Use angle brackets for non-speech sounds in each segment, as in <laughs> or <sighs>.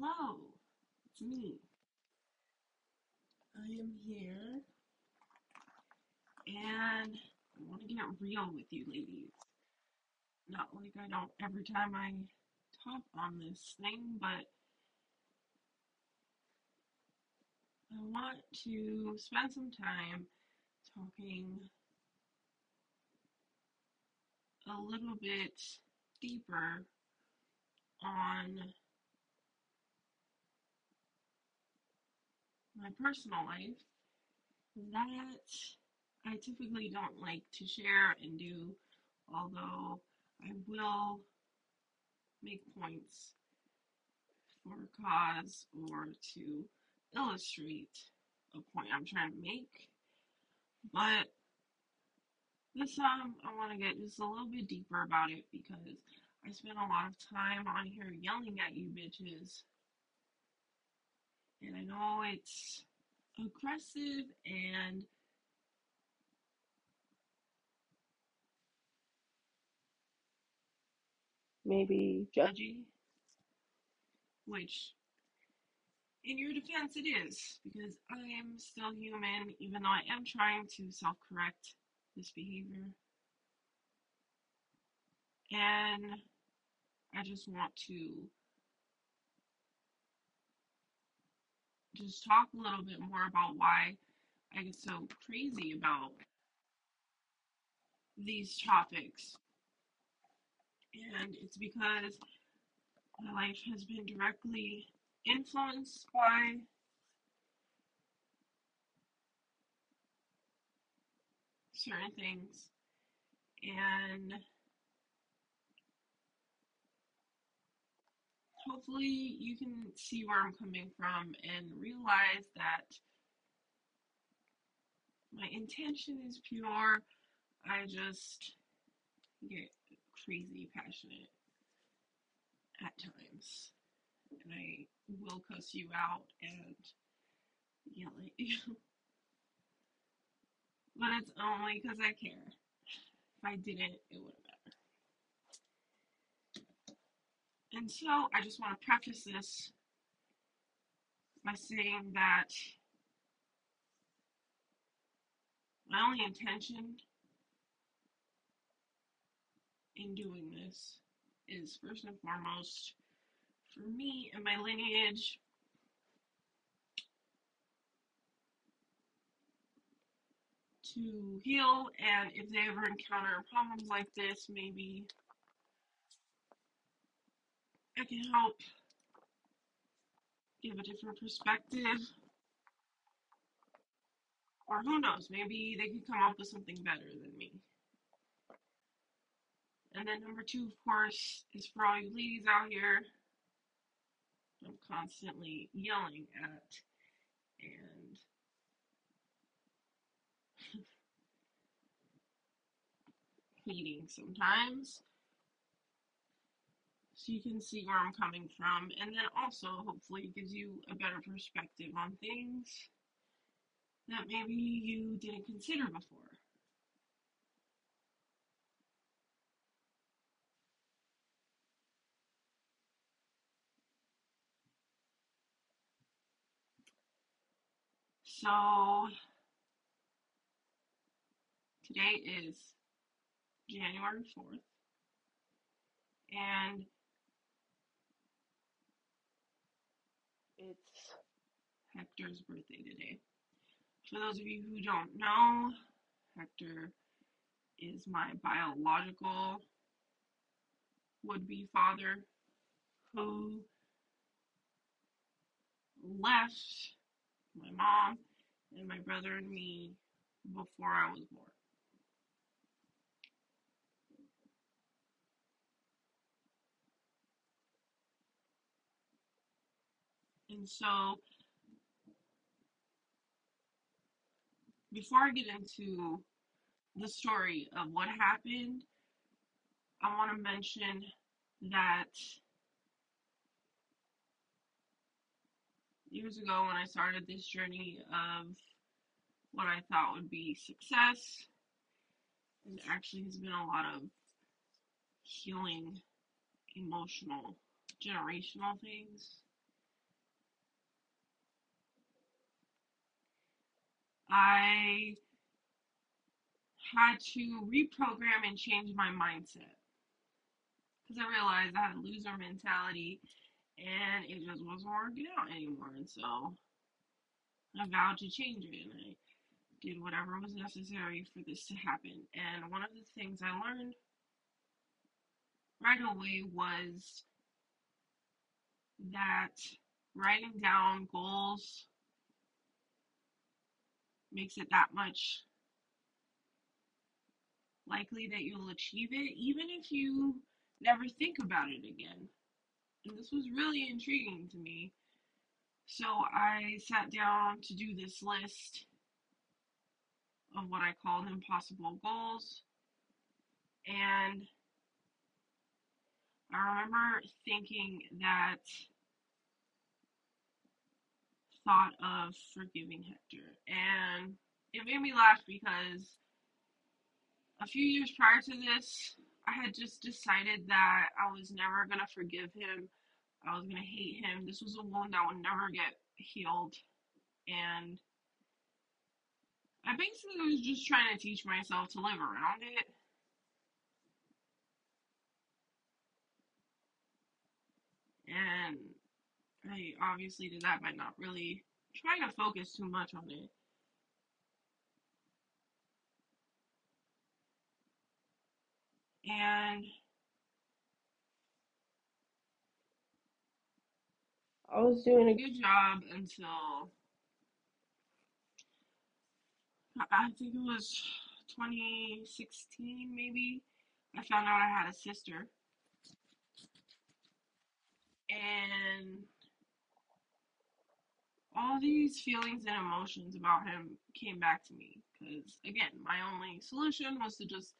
Hello, it's me. I am here and I want to get real with you ladies. Not like I don't every time I talk on this thing, but I want to spend some time talking a little bit deeper on my personal life that I typically don't like to share and do, although I will make points for a cause or to illustrate a point I'm trying to make. But this time I want to get just a little bit deeper about it because I spent a lot of time on here yelling at you bitches. And I know it's aggressive and maybe judgy, which in your defense it is because I am still human even though I am trying to self correct this behavior. And I just want to just talk a little bit more about why I get so crazy about these topics. And it's because my life has been directly influenced by certain things. And hopefully you can see where I'm coming from and realize that my intention is pure. I just get crazy passionate at times. And I will cuss you out and yell at you. <laughs> but it's only because I care. If I didn't, it would have. And so I just want to preface this by saying that my only intention in doing this is first and foremost for me and my lineage to heal and if they ever encounter problems like this maybe I can help give a different perspective or who knows maybe they could come up with something better than me and then number two of course is for all you ladies out here I'm constantly yelling at and <laughs> hating sometimes. So you can see where I'm coming from, and then also hopefully gives you a better perspective on things that maybe you didn't consider before. So today is January 4th, and it's Hector's birthday today. For those of you who don't know, Hector is my biological would be father who left my mom and my brother and me before I was born. And so, before I get into the story of what happened, I want to mention that years ago when I started this journey of what I thought would be success, it actually has been a lot of healing, emotional, generational things I had to reprogram and change my mindset because I realized I had a loser mentality and it just wasn't working out anymore. And so I vowed to change it and I did whatever was necessary for this to happen. And one of the things I learned right away was that writing down goals makes it that much likely that you'll achieve it, even if you never think about it again. And this was really intriguing to me. So I sat down to do this list of what I called impossible goals. And I remember thinking that thought of forgiving Hector. And it made me laugh because a few years prior to this, I had just decided that I was never going to forgive him. I was going to hate him. This was a wound that would never get healed. And I basically was just trying to teach myself to live around it. And I obviously did that by not really trying to focus too much on it. And I was doing a good job until I think it was 2016, maybe. I found out I had a sister. And all these feelings and emotions about him came back to me. Because, again, my only solution was to just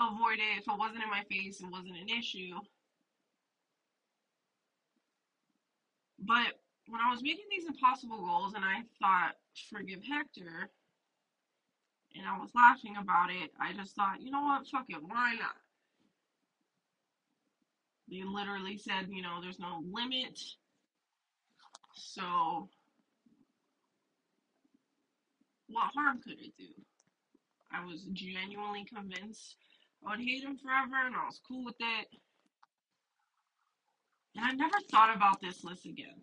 avoid it. If it wasn't in my face, it wasn't an issue. But when I was making these impossible goals and I thought, forgive Hector, and I was laughing about it, I just thought, you know what, fuck it, why not? They literally said, you know, there's no limit. So, what harm could it do? I was genuinely convinced I would hate him forever, and I was cool with it. And I never thought about this list again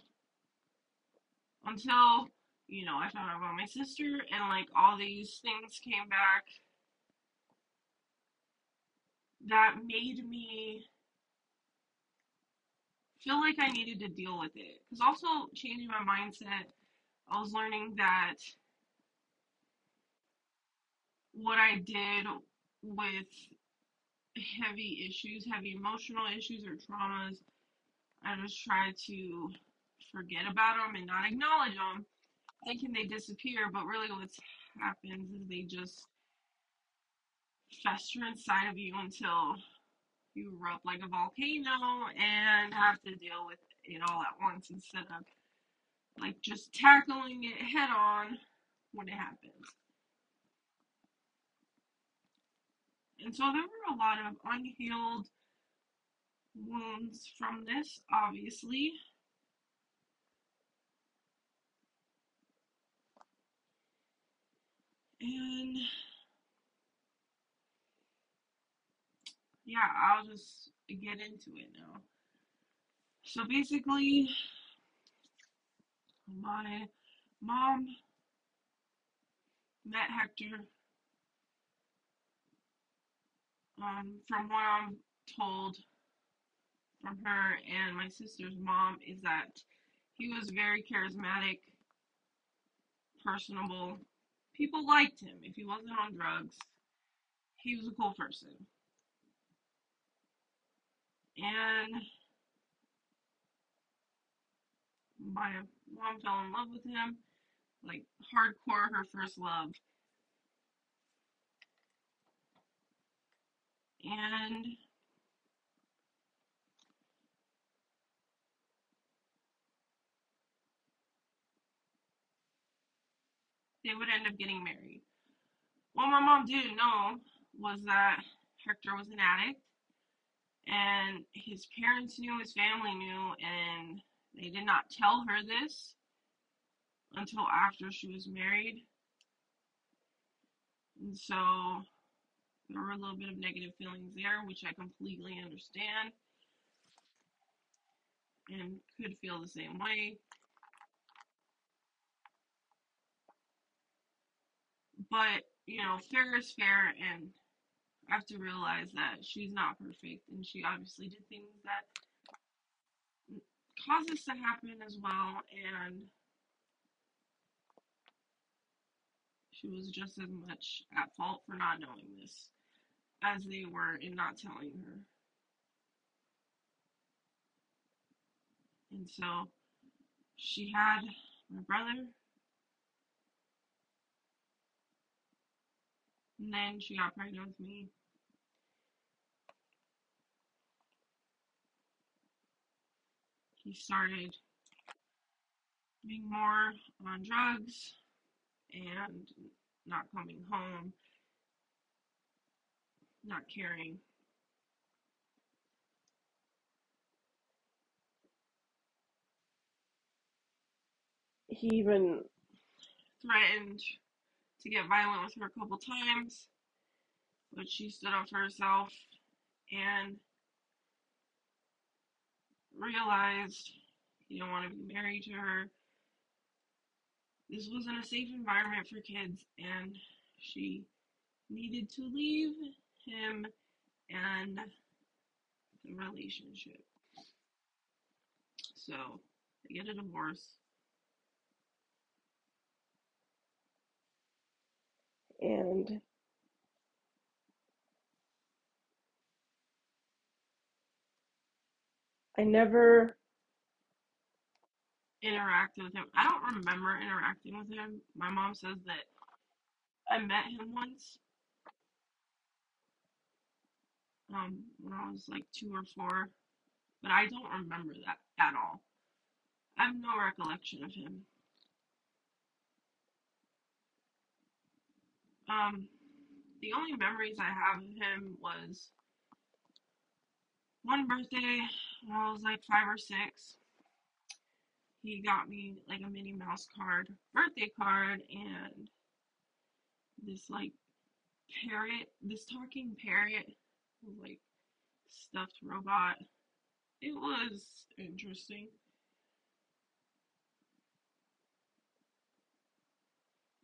until you know I found out about my sister, and like all these things came back that made me feel like I needed to deal with it. Because also changing my mindset, I was learning that what I did with heavy issues, heavy emotional issues or traumas, I just try to forget about them and not acknowledge them, thinking they disappear. But really, what happens is they just fester inside of you until you erupt like a volcano and have to deal with it all at once instead of like just tackling it head on when it happens. And so there were a lot of unhealed wounds from this, obviously. And yeah, I'll just get into it now. So basically, my mom met Hector. Um, from what I'm told from her and my sister's mom, is that he was very charismatic, personable. People liked him. If he wasn't on drugs, he was a cool person. And my mom fell in love with him, like hardcore, her first love. And they would end up getting married. What my mom didn't know was that Hector was an addict and his parents knew, his family knew, and they did not tell her this until after she was married. And so there were a little bit of negative feelings there, which I completely understand and could feel the same way. But, you know, fair is fair, and I have to realize that she's not perfect, and she obviously did things that caused this to happen as well, and she was just as much at fault for not knowing this as they were in not telling her. And so she had my brother, and then she got pregnant with me. He started being more on drugs and not coming home, not caring. He even threatened to get violent with her a couple times, but she stood up for herself and realized he didn't want to be married to her. This wasn't a safe environment for kids, and she needed to leave him and the relationship. So they get a divorce. And I never interacted with him. I don't remember interacting with him. My mom says that I met him once. When I was like two or four, but I don't remember that at all. I have no recollection of him. Um, the only memories I have of him was one birthday when I was like five or six. He got me like a Minnie Mouse card, birthday card, and this like parrot, this talking parrot, like stuffed robot. It was interesting.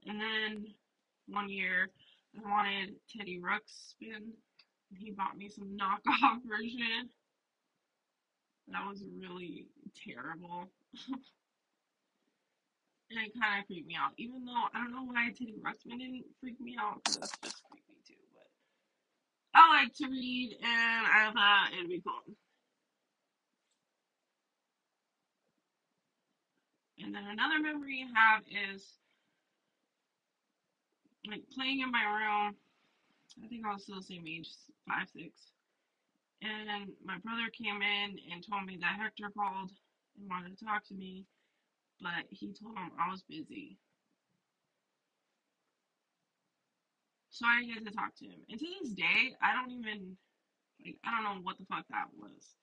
And then one year I wanted Teddy Ruxpin, and he bought me some knockoff <laughs> version. That was really terrible. <laughs> and it kind of freaked me out. Even though I don't know why Teddy Ruxpin didn't freak me out, because that's just I like to read, and I thought it'd be cool. And then another memory I have is like playing in my room. I think I was still the same age, five, six. And my brother came in and told me that Hector called and wanted to talk to me, but he told him I was busy. So I get to talk to him. And to this day, I don't even, like, I don't know what the fuck that was.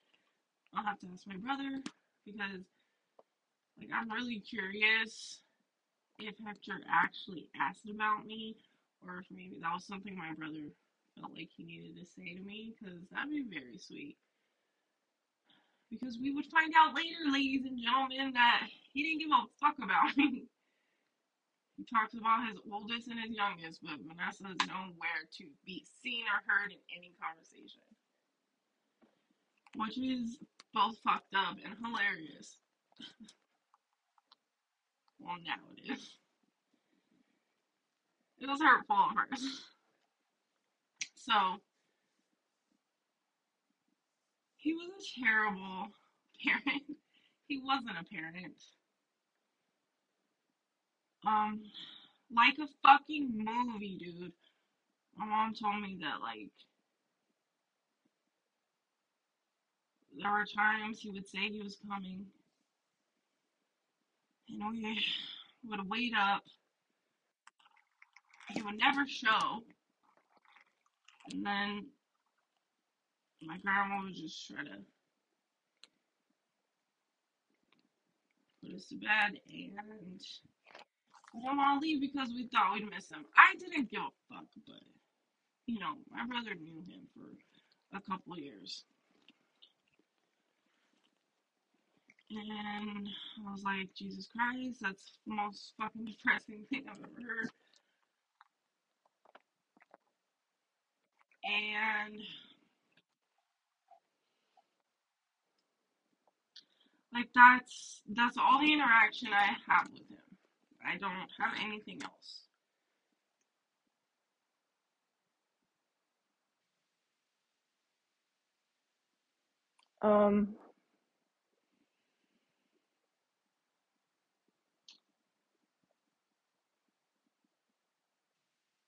I'll have to ask my brother because, like, I'm really curious if Hector actually asked about me or if maybe that was something my brother felt like he needed to say to me because that'd be very sweet. Because we would find out later, ladies and gentlemen, that he didn't give a fuck about <laughs> me. He talks about his oldest and his youngest, but Vanessa is nowhere to be seen or heard in any conversation. Which is both fucked up and hilarious. <laughs> well, now it is. It was hurtful at first. <laughs> So, he was a terrible <laughs> parent. He wasn't a parent. Um, like a fucking movie, dude. My mom told me that, like, there were times he would say he was coming, and we <sighs> would wait up. He would never show, and then my grandma would just try to put us to bed, and I don't want to leave because we thought we'd miss him. I didn't give a fuck, but you know, my brother knew him for a couple years. And I was like, Jesus Christ, that's the most fucking depressing thing I've ever heard. And like that's that's all the interaction I have with him. I don't have anything else. Um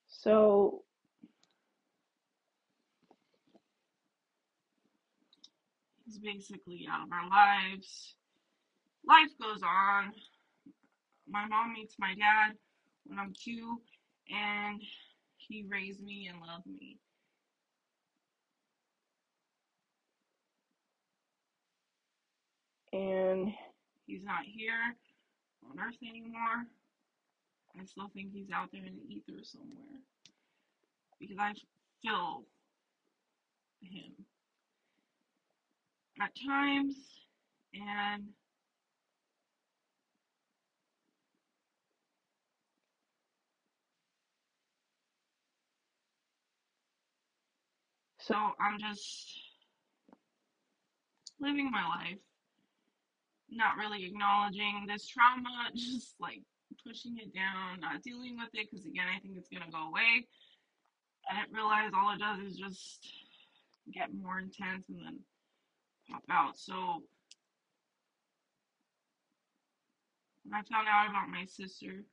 so he's basically out of our lives. Life goes on. My mom meets my dad when I'm two and he raised me and loved me. And he's not here on earth anymore. I still think he's out there in the ether somewhere because I feel him at times and so I'm just living my life. Not really acknowledging this trauma <laughs> just like pushing it down not dealing with it because again I think it's gonna go away. I didn't realize all it does is just get more intense and then pop out. So when I found out about my sister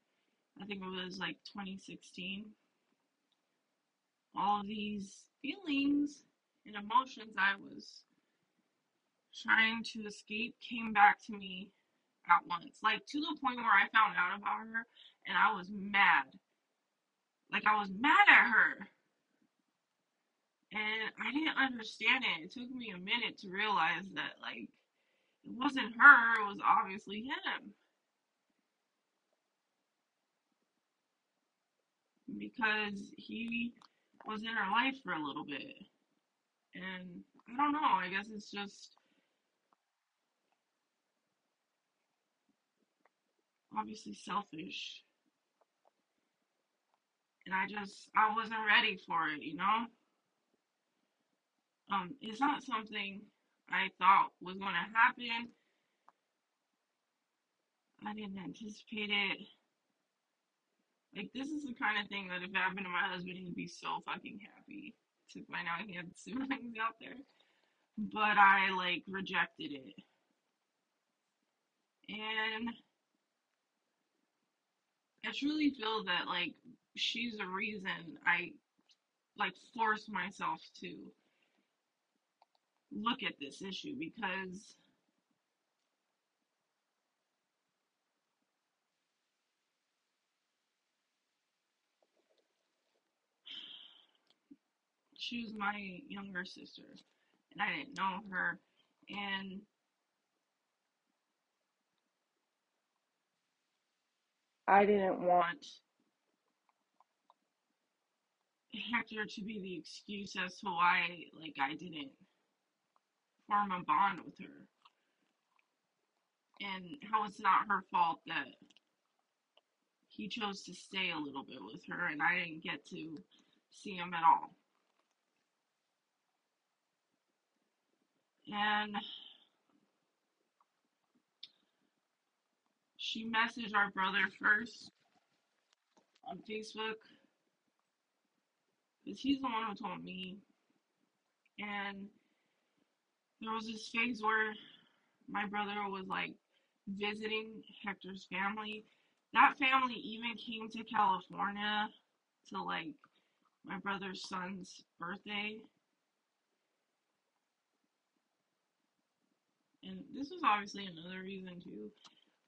I think it was like 2016 all of these feelings and emotions I was trying to escape came back to me at once. Like to the point where I found out about her and I was mad. Like I was mad at her. And I didn't understand it. It took me a minute to realize that like it wasn't her, it was obviously him. Because he was in her life for a little bit. And I don't know, I guess it's just obviously selfish. And I just I wasn't ready for it, you know? Um, it's not something I thought was gonna happen. I didn't anticipate it. Like this is the kind of thing that if it happened to my husband, he'd be so fucking happy to find out he had siblings <laughs> out there. But I like rejected it. And I truly feel that like she's a reason I like force myself to look at this issue because she was my younger sister and I didn't know her and I didn't want Hector to be the excuse as to why like I didn't form a bond with her and how it's not her fault that he chose to stay a little bit with her and I didn't get to see him at all. And she messaged our brother first on Facebook because he's the one who told me. And there was this phase where my brother was like visiting Hector's family. That family even came to California to like my brother's son's birthday. And this was obviously another reason too.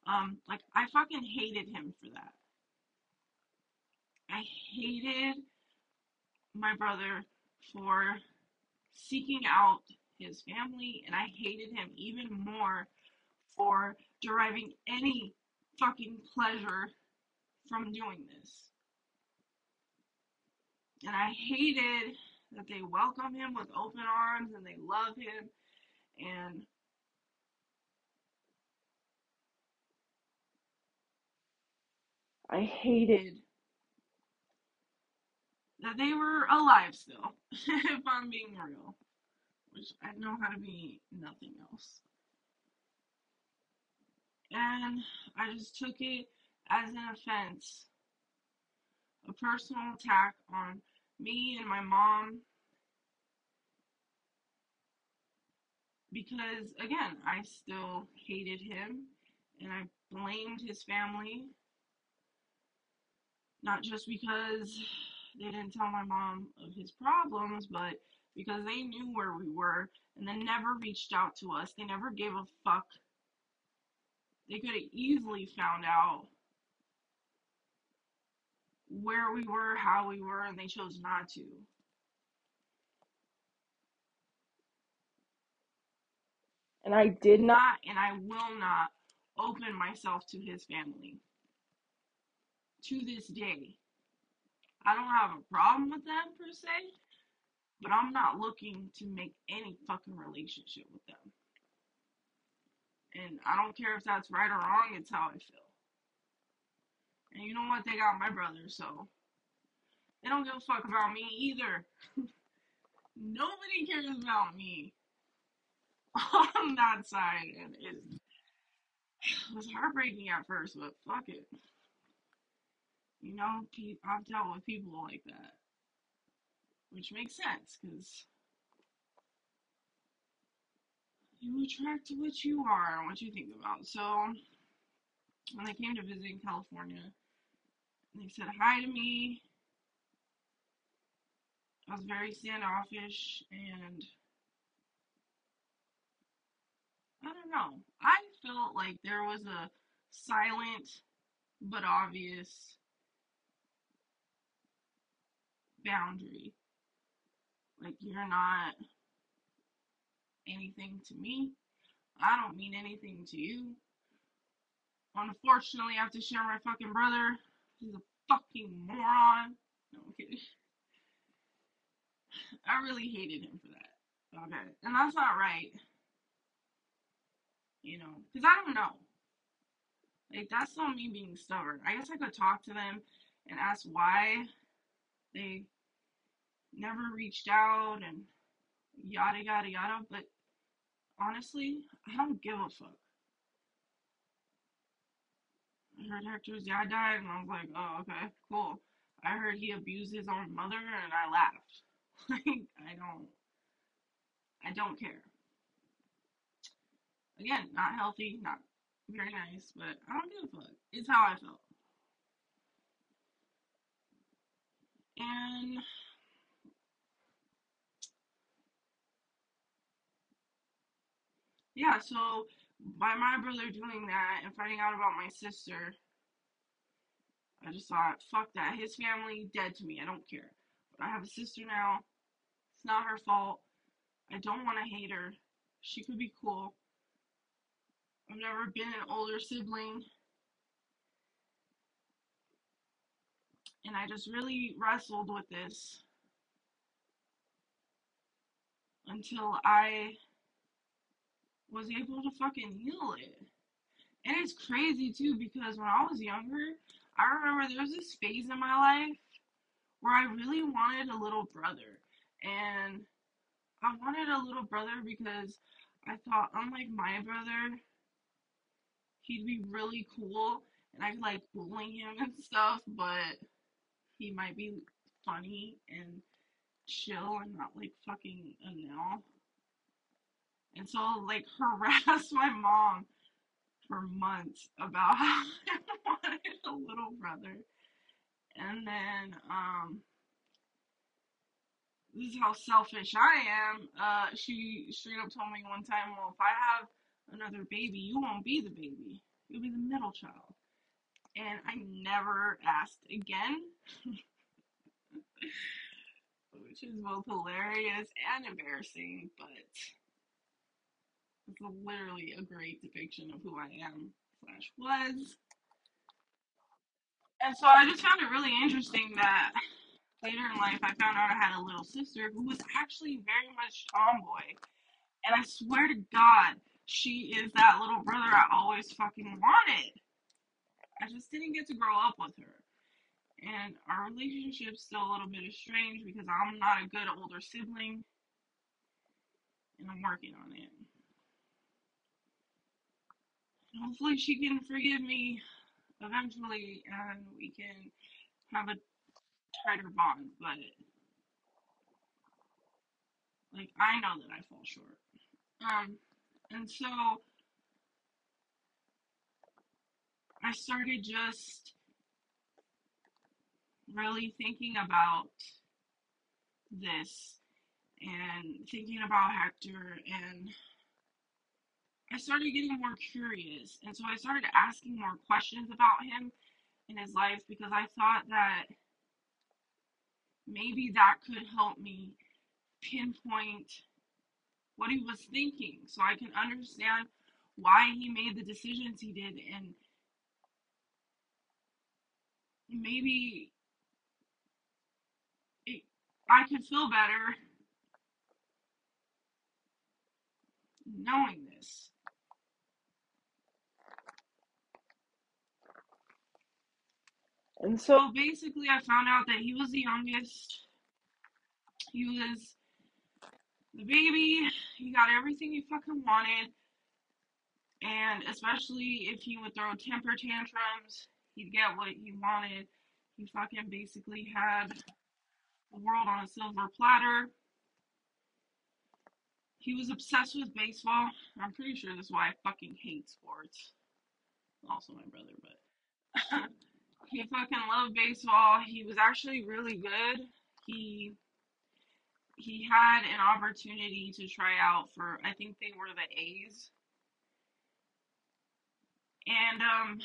Um, like I fucking hated him for that. I hated my brother for seeking out his family, and I hated him even more for deriving any fucking pleasure from doing this. And I hated that they welcome him with open arms and they love him and I hated that they were alive still, <laughs> if I'm being real. Which I know how to be nothing else. And I just took it as an offense, a personal attack on me and my mom. Because, again, I still hated him and I blamed his family. Not just because they didn't tell my mom of his problems, but because they knew where we were and they never reached out to us. They never gave a fuck. They could have easily found out where we were, how we were, and they chose not to. And I did not, and I will not open myself to his family. To this day. I don't have a problem with them per se, but I'm not looking to make any fucking relationship with them. And I don't care if that's right or wrong, it's how I feel. And you know what? They got my brother, so they don't give a fuck about me either. <laughs> Nobody cares about me on that side, and it was heartbreaking at first, but fuck it. You know, I've dealt with people like that, which makes sense because you attract what you are and what you think about. So when they came to visit in California, they said hi to me. I was very standoffish and I don't know. I felt like there was a silent but obvious boundary. Like, you're not anything to me. I don't mean anything to you. Unfortunately, I have to share my fucking brother. He's a fucking moron. No, I'm kidding. I really hated him for that. Okay. And that's not right. You know, because I don't know. Like, that's not me being stubborn. I guess I could talk to them and ask why they never reached out and yada yada yada, but honestly, I don't give a fuck. I heard Hector's dad died, and I was like, oh, okay, cool. I heard he abused his own mother, and I laughed. <laughs> like, I don't, I don't care. Again, not healthy, not very nice, but I don't give a fuck. It's how I felt. And yeah, so by my brother doing that and finding out about my sister, I just thought, fuck that. His family dead to me. I don't care. But I have a sister now. It's not her fault. I don't want to hate her. She could be cool. I've never been an older sibling. And I just really wrestled with this until I was able to fucking heal it. And it's crazy too because when I was younger, I remember there was this phase in my life where I really wanted a little brother. And I wanted a little brother because I thought, unlike my brother, he'd be really cool and I could like bully him and stuff, but he might be funny and chill and not like fucking a nail. And so I'll like <laughs> harass my mom for months about <laughs> how I wanted a little brother. And then, um, this is how selfish I am. Uh, she straight up told me one time, well, if I have another baby, you won't be the baby. You'll be the middle child. And I never asked again. Which is both hilarious and embarrassing, but it's literally a great depiction of who I am slash was. And so I just found it really interesting that later in life I found out I had a little sister who was actually very much tomboy. And I swear to God, she is that little brother I always fucking wanted. I just didn't get to grow up with her. And our relationship's still a little bit estranged because I'm not a good older sibling. And I'm working on it. Hopefully she can forgive me eventually and we can have a tighter bond. But like I know that I fall short. Um and so I started just really thinking about this and thinking about Hector and I started getting more curious. And so I started asking more questions about him in his life because I thought that maybe that could help me pinpoint what he was thinking so I can understand why he made the decisions he did. And maybe I could feel better knowing this. And so basically, I found out that he was the youngest. He was the baby. He got everything he fucking wanted. And especially if he would throw temper tantrums, he'd get what he wanted. He fucking basically had the world on a silver platter. He was obsessed with baseball. I'm pretty sure this is why I fucking hate sports. Also, my brother, but <laughs> he fucking loved baseball. He was actually really good. He he had an opportunity to try out for I think they were the A's. And um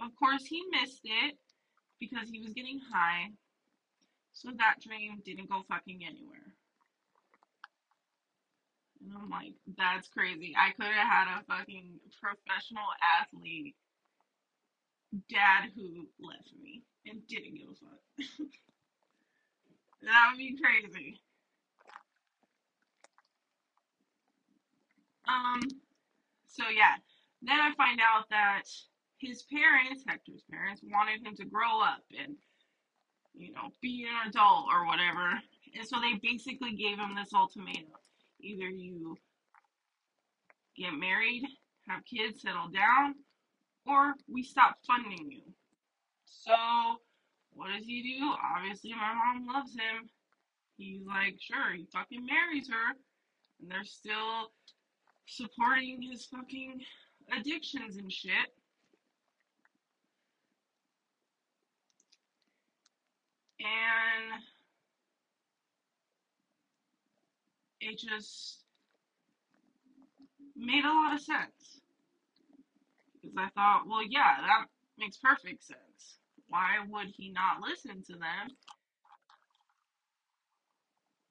of course he missed it because he was getting high. So that dream didn't go fucking anywhere. And I'm like, that's crazy. I could have had a fucking professional athlete dad who left me and didn't give a fuck. <laughs> that would be crazy. Um, so yeah. Then I find out that his parents, Hector's parents, wanted him to grow up and, you know, be an adult or whatever. And so they basically gave him this ultimatum. Either you get married, have kids, settle down, or we stop funding you. So, what does he do? Obviously, my mom loves him. He's like, sure, he fucking marries her, and they're still supporting his fucking addictions and shit. And it just made a lot of sense. Because I thought, well, yeah, that makes perfect sense. Why would he not listen to them?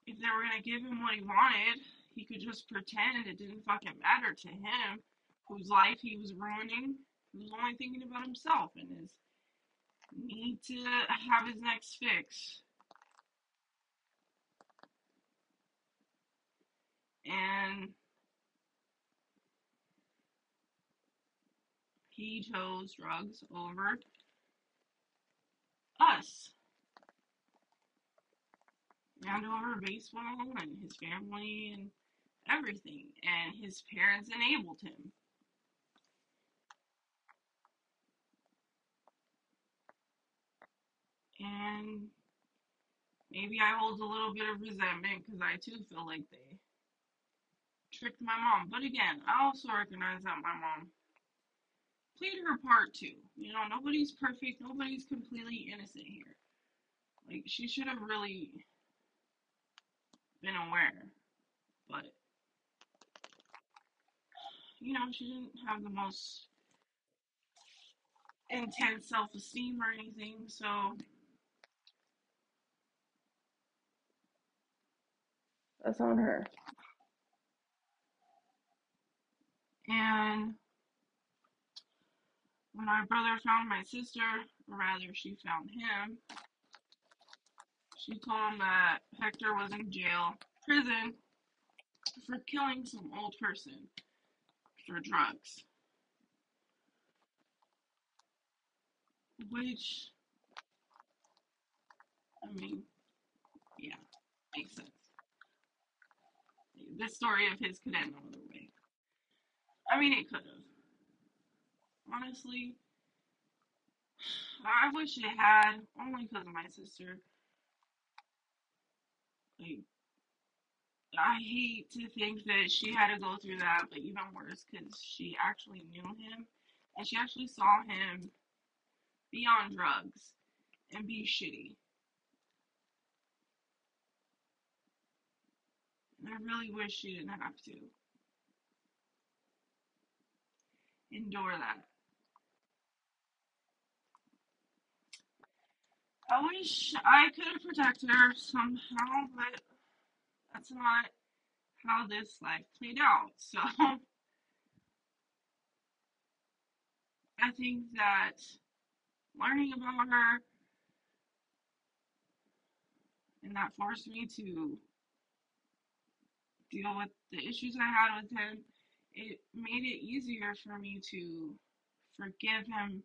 If they were going to give him what he wanted, he could just pretend it didn't fucking matter to him, whose life he was ruining, who was only thinking about himself and his need to have his next fix. And he chose drugs over us and over baseball and his family and everything. And his parents enabled him. And maybe I hold a little bit of resentment because I too feel like they tricked my mom. But again, I also recognize that my mom played her part too. You know, nobody's perfect, nobody's completely innocent here. Like, she should have really been aware. But, you know, she didn't have the most intense self esteem or anything, so that's on her. And When my brother found my sister, or rather, she found him, she told him that Hector was in jail, prison, for killing some old person for drugs. Which, I mean, yeah, makes sense. This story of his could end another way. I mean, it could have. Honestly, I wish it had, only because of my sister. Like, I hate to think that she had to go through that, but even worse, because she actually knew him and she actually saw him be on drugs and be shitty. And I really wish she didn't have to endure that. I wish I could have protected her somehow, but that's not how this life played out. <laughs> So I think that learning about her and that forced me to deal with the issues I had with him. It made it easier for me to forgive him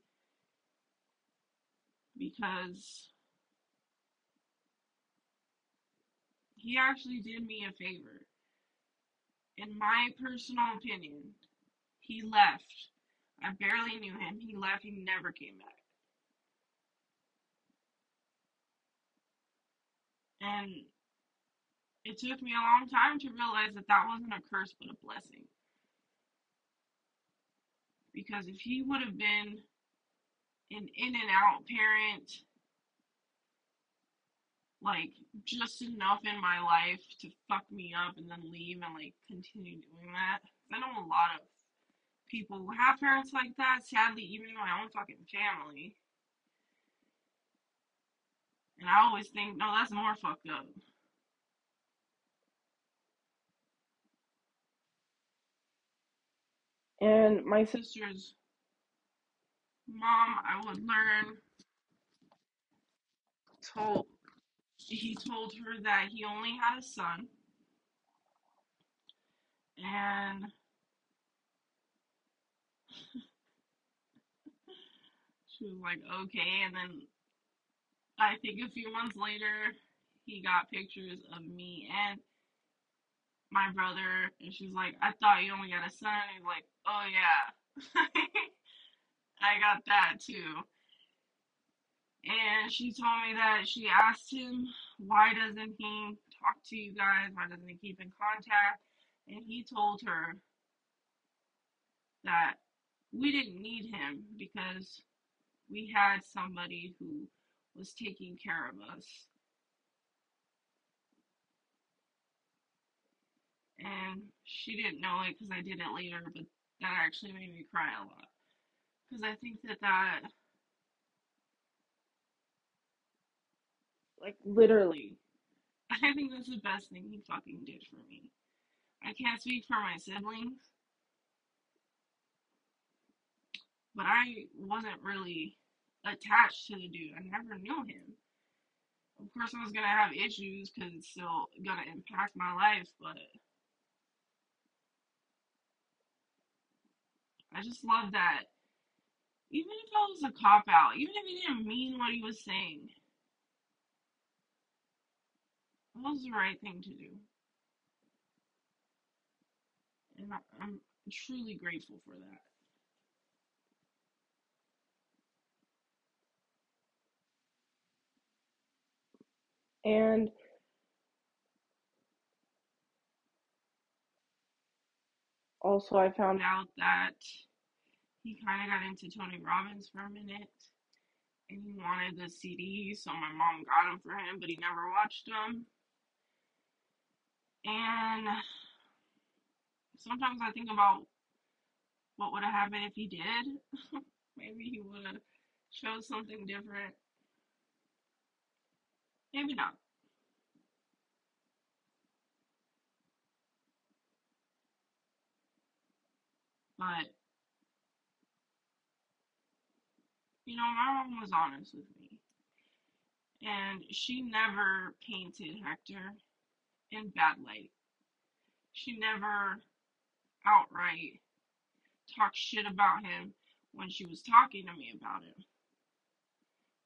because he actually did me a favor. In my personal opinion, he left. I barely knew him. He left. He never came back. And it took me a long time to realize that that wasn't a curse but a blessing. Because if he would have been an in and out parent, like just enough in my life to fuck me up and then leave and like continue doing that. I know a lot of people who have parents like that, sadly, even in my own fucking family. And I always think, no, that's more fucked up. And my sister's mom, I would learn, told he told her that he only had a son, and <laughs> she was like, okay. And then I think a few months later, he got pictures of me and my brother, and she's like, I thought you only got a son. He's like, oh yeah, <laughs> I got that too. And she told me that she asked him, why doesn't he talk to you guys? Why doesn't he keep in contact? And he told her that we didn't need him because we had somebody who was taking care of us. And she didn't know it because I did it later, but that actually made me cry a lot. Because I think that that, like, literally, <laughs> I think that's the best thing he fucking did for me. I can't speak for my siblings, but I wasn't really attached to the dude. I never knew him. Of course, I was gonna have issues because it's still gonna impact my life, but I just love that. Even if I was a cop out, even if he didn't mean what he was saying, that was the right thing to do. And I'm truly grateful for that. And also, I found out that he kind of got into Tony Robbins for a minute. And he wanted the CD, so my mom got him for him, but he never watched them. And sometimes I think about what would have happened if he did. <laughs> Maybe he would have chose something different. Maybe not. But you know, my mom was honest with me. And she never painted Hector in bad light. She never outright talked shit about him when she was talking to me about him.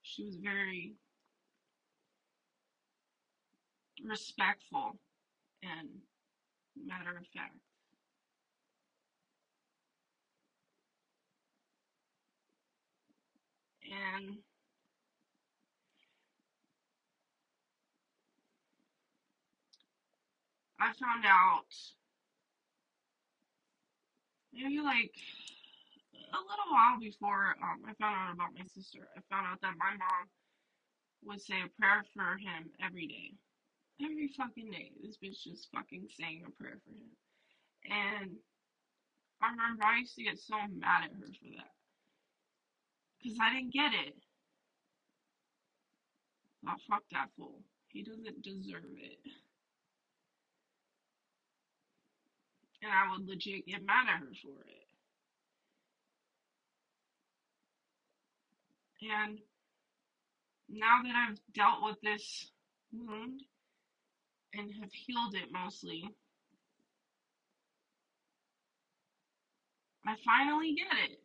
She was very respectful and matter of fact. And I found out maybe like a little while before um, I found out about my sister. I found out that my mom would say a prayer for him every day. Every fucking day. This bitch just fucking saying a prayer for him. And I remember I used to get so mad at her for that. Because I didn't get it. Oh, fuck that fool. He doesn't deserve it. And I would legit get mad at her for it. And now that I've dealt with this wound and have healed it mostly, I finally get it.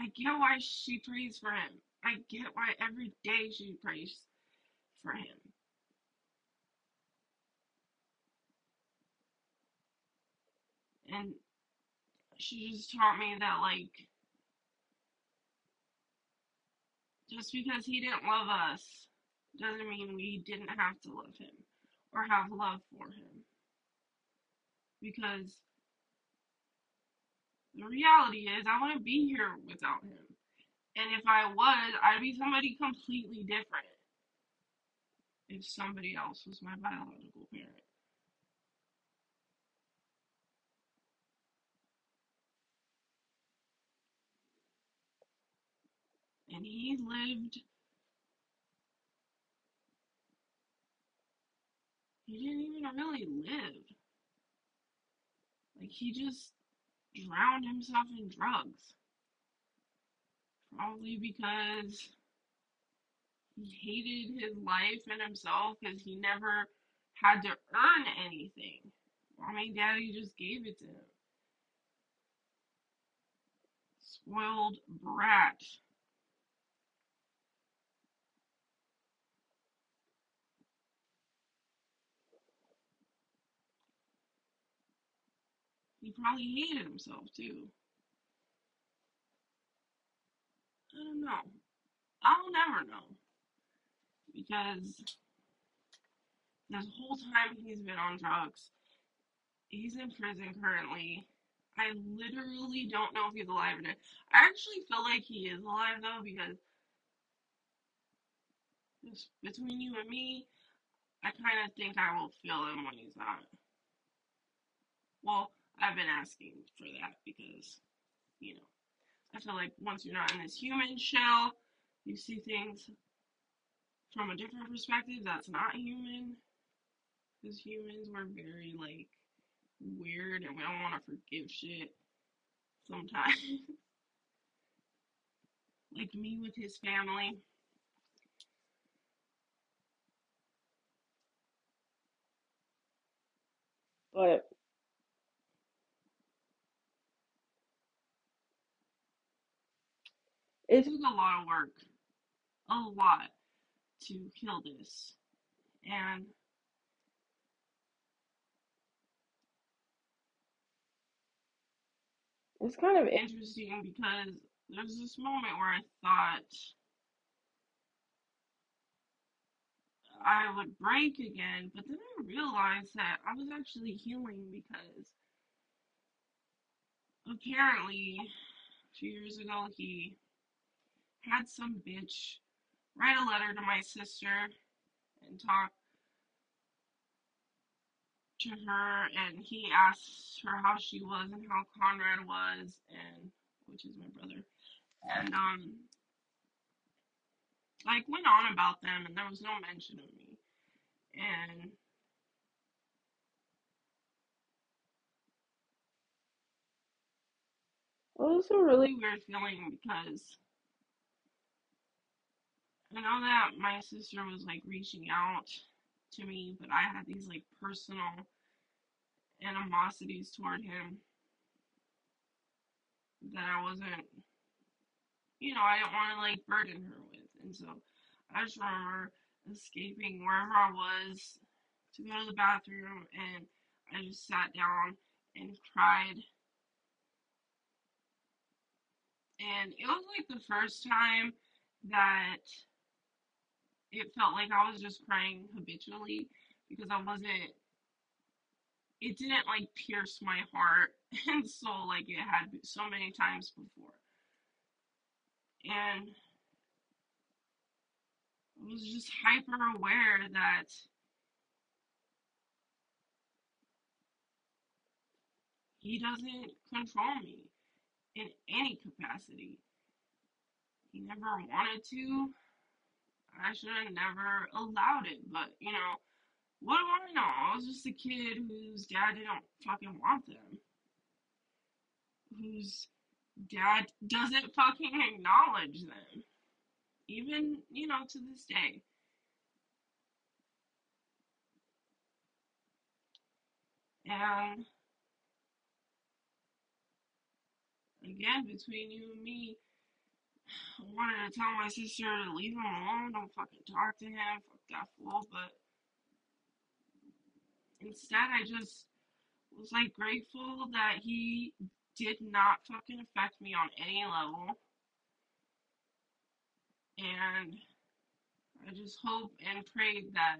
I get why she prays for him. I get why every day she prays for him. And she just taught me that, like, just because he didn't love us doesn't mean we didn't have to love him or have love for him. Because the reality is, I wouldn't be here without him. And if I was, I'd be somebody completely different if somebody else was my biological parent. And he lived, he didn't even really live. Like, he just drowned himself in drugs. Probably because he hated his life and himself because he never had to earn anything. Mommy and daddy just gave it to him. Spoiled brat. He probably hated himself too. I don't know. I'll never know. Because this whole time he's been on drugs, he's in prison currently. I literally don't know if he's alive or dead. I actually feel like he is alive though because just between you and me, I kind of think I will feel him when he's not. Well, I've been asking for that because, you know, I feel like once you're not in this human shell, you see things from a different perspective that's not human. Because humans were very, like, weird and we don't want to forgive shit sometimes. <laughs> like me with his family. But it took a lot of work, a lot, to kill this. And it's kind of interesting because there's this moment where I thought I would break again, but then I realized that I was actually healing because apparently two years ago he had some bitch write a letter to my sister and talk to her and he asked her how she was and how Conrad was and which is my brother and um like went on about them and there was no mention of me and it was a really weird feeling because I know that my sister was like reaching out to me, but I had these like personal animosities toward him that I wasn't, you know, I didn't want to like burden her with. And so I just remember escaping wherever I was to go to the bathroom and I just sat down and cried. And it was like the first time that it felt like I was just crying habitually because I wasn't it didn't like pierce my heart <laughs> and soul like it had so many times before. And I was just hyper aware that he doesn't control me in any capacity. He never wanted to. I should have never allowed it, but you know, what do I know? I was just a kid whose dad didn't fucking want them. Whose dad doesn't <laughs> fucking acknowledge them. Even, you know, to this day. And again, between you and me, wanted to tell my sister to leave him alone, don't fucking talk to him, fuck that fool, but instead I just was like grateful that he did not fucking affect me on any level. And I just hope and prayed that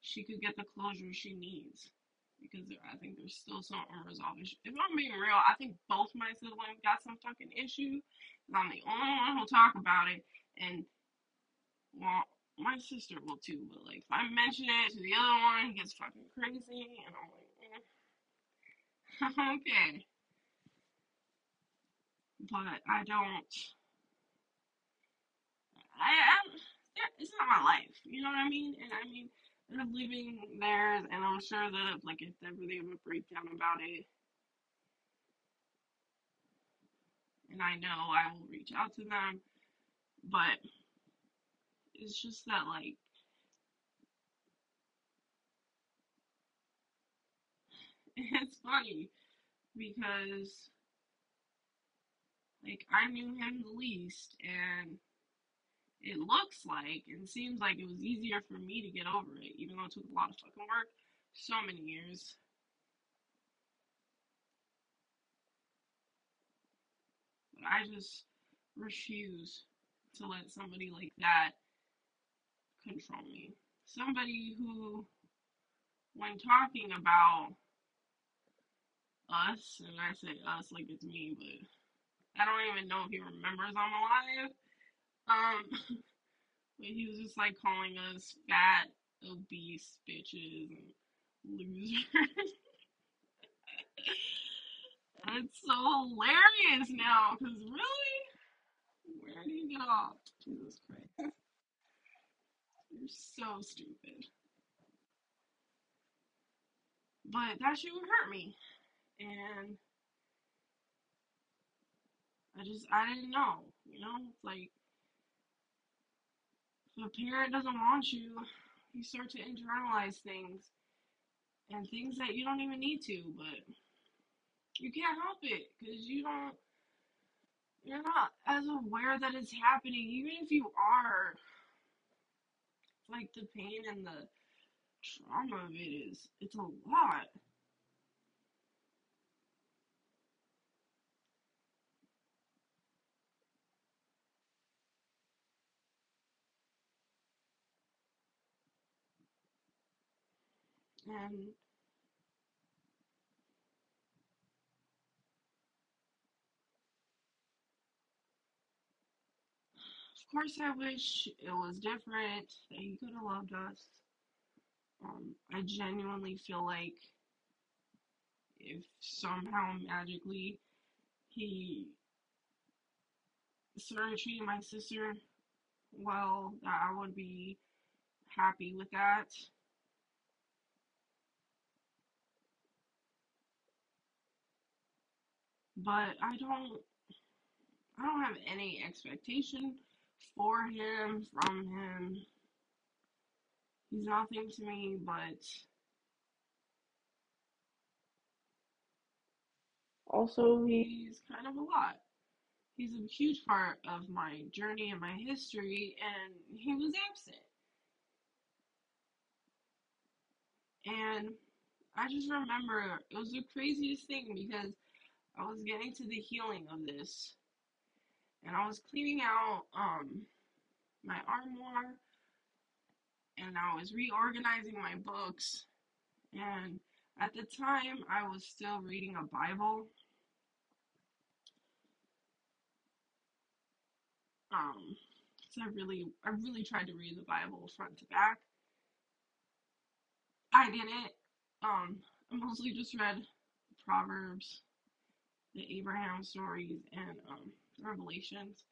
she could get the closure she needs. Because I think there's still some unresolved issues. If I'm being real, I think both my siblings got some fucking issue. I'm the only one who'll talk about it. And, well, my sister will too, but like if I mention it to the other one, he gets fucking crazy, and I'm like, eh. <laughs> okay. But I don't. I am. It's not my life. You know what I mean? And I mean, they're living there, and I'm sure that like if ever they have a breakdown about it, and I know I will reach out to them, but it's just that like <laughs> it's funny because like I knew him the least and it looks like and seems like it was easier for me to get over it, even though it took a lot of fucking work, so many years. I just refuse to let somebody like that control me. Somebody who, when talking about us, and I say us like it's me, but I don't even know if he remembers I'm alive. Um, <laughs> but he was just like calling us fat, obese bitches and losers. <laughs> it's so hilarious now, because really, where do you get off? Jesus Christ. You're so stupid. But that shit would hurt me. And I just, I didn't know. You know? It's like, if a parent doesn't want you, you start to internalize things. And things that you don't even need to, but you can't help it because you don't, you're not as aware that it's happening. Even if you are, like the pain and the trauma of it is, it's a lot. And of course, I wish it was different, he could have loved us. Um, I genuinely feel like if somehow magically he started treating my sister well, I would be happy with that. but I don't I don't have any expectation for him from him. He's nothing to me, but also he's kind of a lot. He's a huge part of my journey and my history, and he was absent. And I just remember it was the craziest thing because I was getting to the healing of this, and I was cleaning out um my armoire, and I was reorganizing my books, and at the time I was still reading a Bible. Um, so I really, I really tried to read the Bible front to back. I didn't. Um, I mostly just read Proverbs, the Abraham stories, and um, Revelations.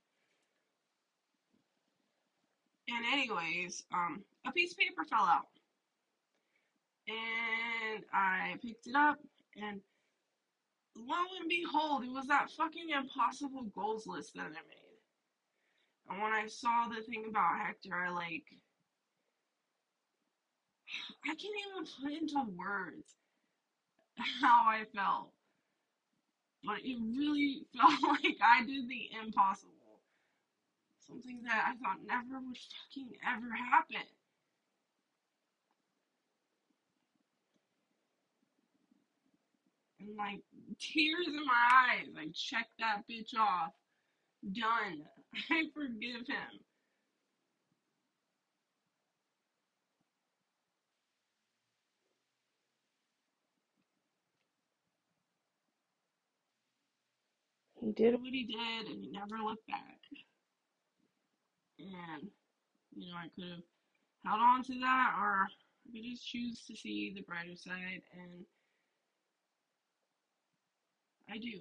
And anyways, um, a piece of paper fell out, and I picked it up, and lo and behold, it was that fucking impossible goals list that I made. And when I saw the thing about Hector, I like, <sighs> I can't even put into words how I felt. But it really felt <laughs> like I did the impossible. Something that I thought never would fucking ever happen. And like tears in my eyes, I checked that bitch off. Done. <laughs> I forgive him. He did what he did and he never looked back. And, you know, I could have held on to that or I could just choose to see the brighter side and I do.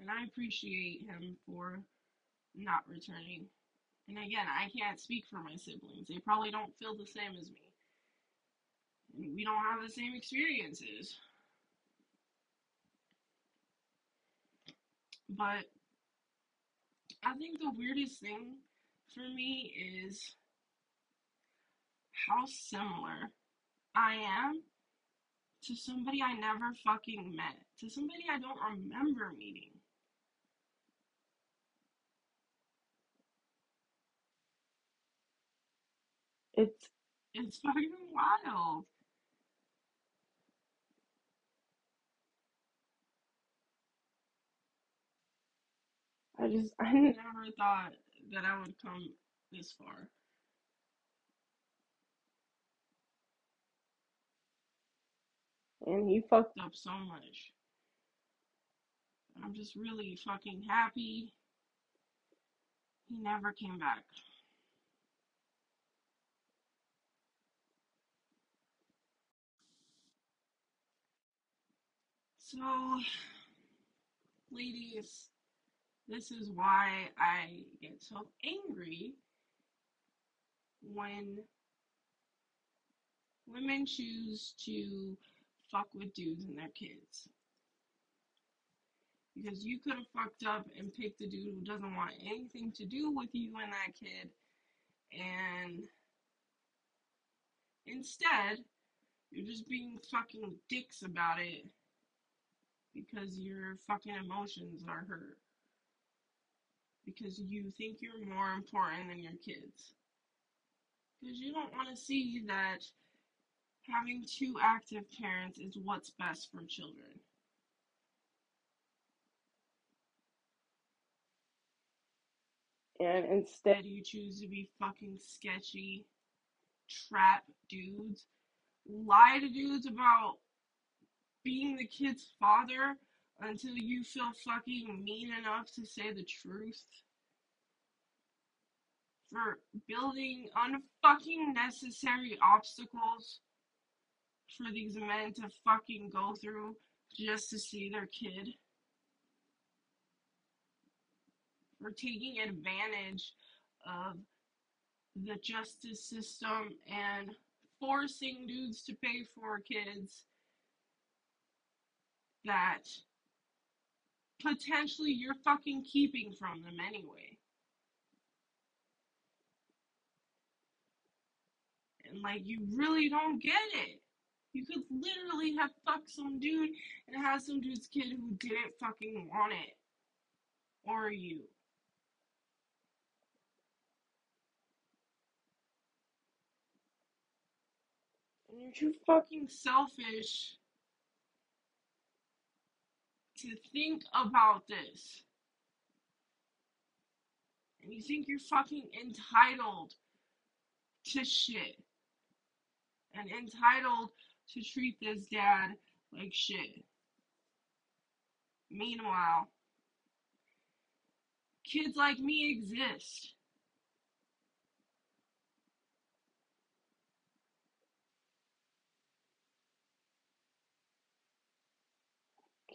And I appreciate him for not returning. And again, I can't speak for my siblings. They probably don't feel the same as me. We don't have the same experiences. But I think the weirdest thing for me is how similar I am to somebody I never fucking met, to somebody I don't remember meeting. It's it's fucking wild. I just I never thought that I would come this far. And he fucked up so much. I'm just really fucking happy he never came back. So, ladies, this is why I get so angry when women choose to fuck with dudes and their kids. Because you could have fucked up and picked a dude who doesn't want anything to do with you and that kid, and instead, you're just being fucking dicks about it because your fucking emotions are hurt. Because you think you're more important than your kids. Because you don't want to see that having two active parents is what's best for children. And instead, you choose to be fucking sketchy, trap dudes, lie to dudes about being the kid's father until you feel fucking mean enough to say the truth. For building unfucking necessary obstacles for these men to fucking go through just to see their kid. For taking advantage of the justice system and forcing dudes to pay for kids that potentially you're fucking keeping from them anyway. And like you really don't get it. You could literally have fucked some dude and have some dude's kid who didn't fucking want it. Or you. And you're too fucking selfish to think about this. And you think you're fucking entitled to shit. And entitled to treat this dad like shit. Meanwhile, kids like me exist.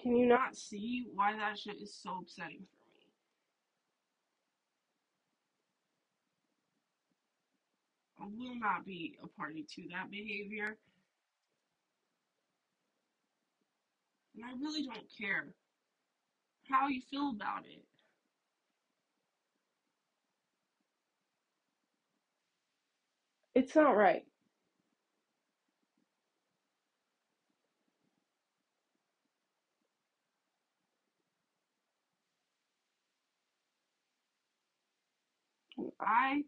Can you not see why that shit is so upsetting for me? I will not be a party to that behavior. And I really don't care how you feel about it. It's not right. I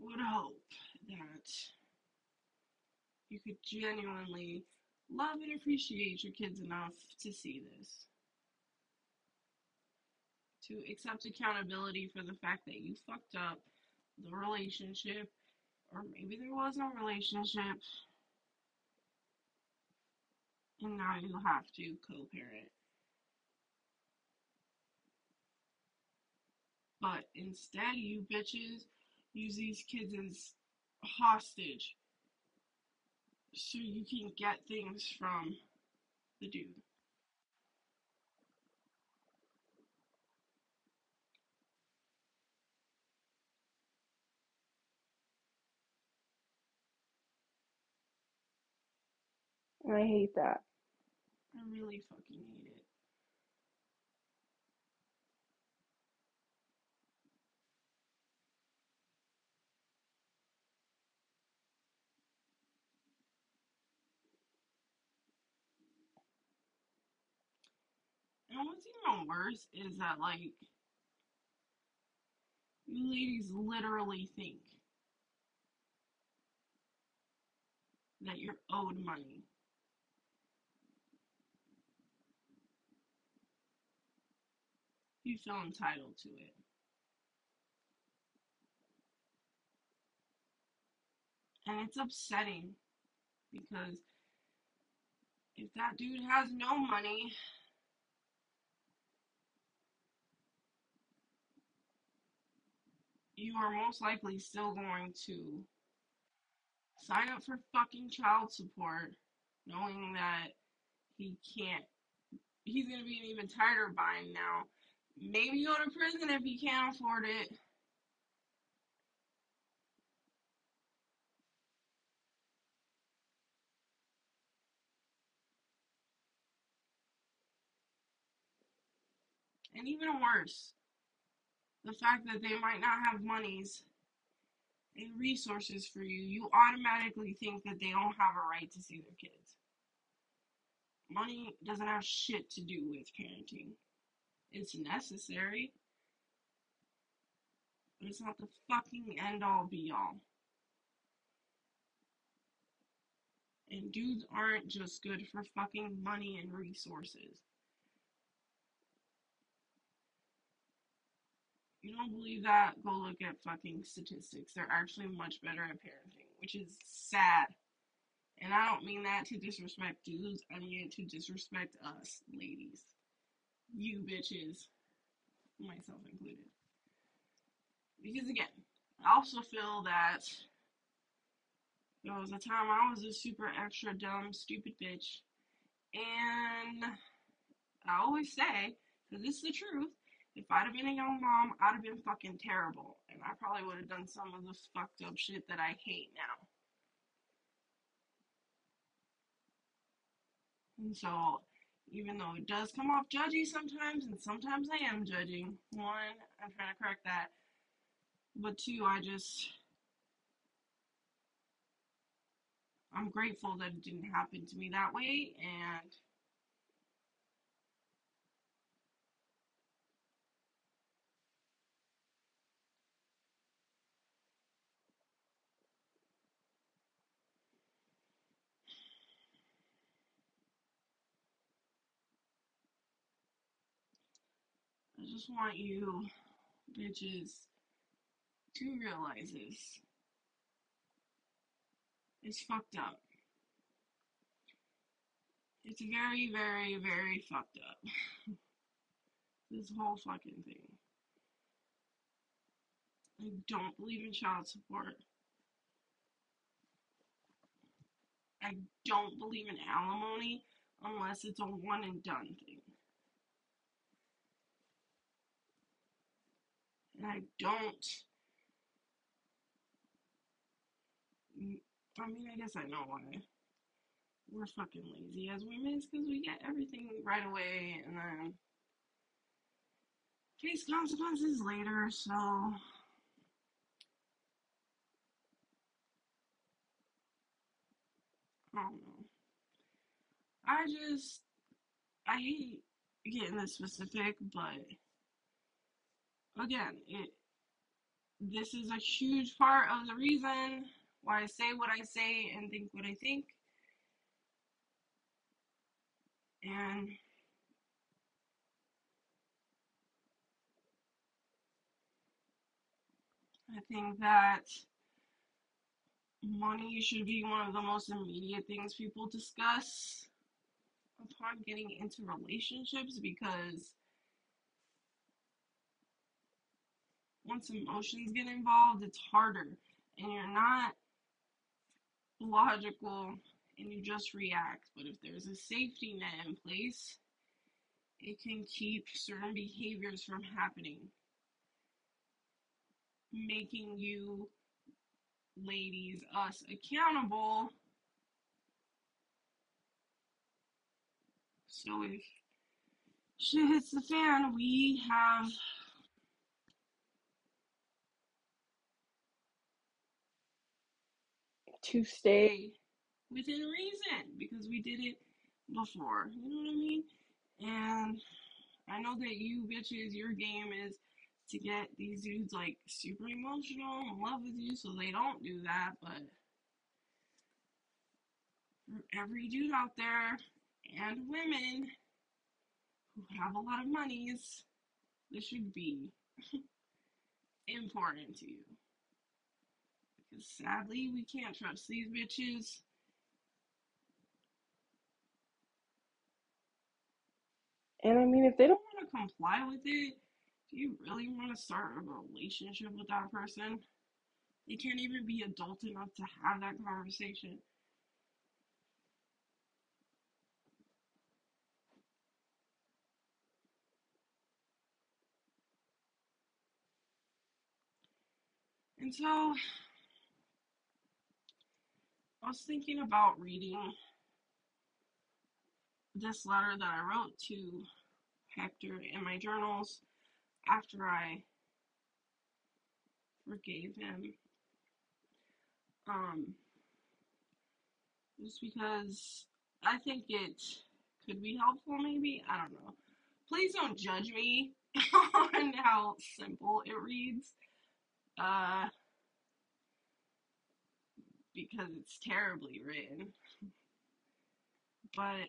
would hope that you could genuinely love and appreciate your kids enough to see this. To accept accountability for the fact that you fucked up the relationship, or maybe there was no relationship, and now you have to co parent. But instead, you bitches use these kids as hostage so you can get things from the dude. I hate that. I really fucking hate it. And what's even worse is that, like, you ladies literally think that you're owed money. You feel entitled to it. And it's upsetting because if that dude has no money, you are most likely still going to sign up for fucking child support knowing that he can't he's gonna be even tighter bind now. Maybe go to prison if he can't afford it. And even worse, the fact that they might not have monies and resources for you, you automatically think that they don't have a right to see their kids. Money doesn't have shit to do with parenting. It's necessary, but it's not the fucking end all be all. And dudes aren't just good for fucking money and resources. You don't believe that? Go look at fucking statistics. They're actually much better at parenting, which is sad. And I don't mean that to disrespect dudes, I mean it to disrespect us, ladies. You bitches, myself included. Because again, I also feel that there was a time I was a super extra dumb, stupid bitch. And I always say, because this is the truth, if I'd have been a young mom, I'd have been fucking terrible. And I probably would have done some of the fucked up shit that I hate now. And so, even though it does come off judgy sometimes, and sometimes I am judging. One, I'm trying to correct that. But two, I just, I'm grateful that it didn't happen to me that way, and I just want you bitches to realize this. It's fucked up. It's very, very, very fucked up. <laughs> this whole fucking thing. I don't believe in child support. I don't believe in alimony unless it's a one and done thing. And I don't. Mm, I mean, I guess I know why. We're fucking lazy as women because we get everything right away and then face consequences later, so. I don't know. I just. I hate getting this specific, but again, it this is a huge part of the reason why I say what I say and think what I think. And I think that money should be one of the most immediate things people discuss upon getting into relationships because once emotions get involved, it's harder. And you're not logical and you just react. But if there's a safety net in place, it can keep certain behaviors from happening, making you ladies, us, accountable. So if <laughs> shit hits the fan, we have to stay within reason because we did it before. You know what I mean? And I know that you bitches, your game is to get these dudes like super emotional in love with you so they don't do that, but for every dude out there and women who have a lot of monies, this should be <laughs> important to you. Because sadly, we can't trust these bitches. And I mean, if they don't want to comply with it, do you really want to start a relationship with that person? They can't even be adult enough to have that conversation. And so I was thinking about reading this letter that I wrote to Hector in my journals after I forgave him. Um, just because I think it could be helpful, maybe. I don't know. Please don't judge me <laughs> on how simple it reads. Uh, because it's terribly written. But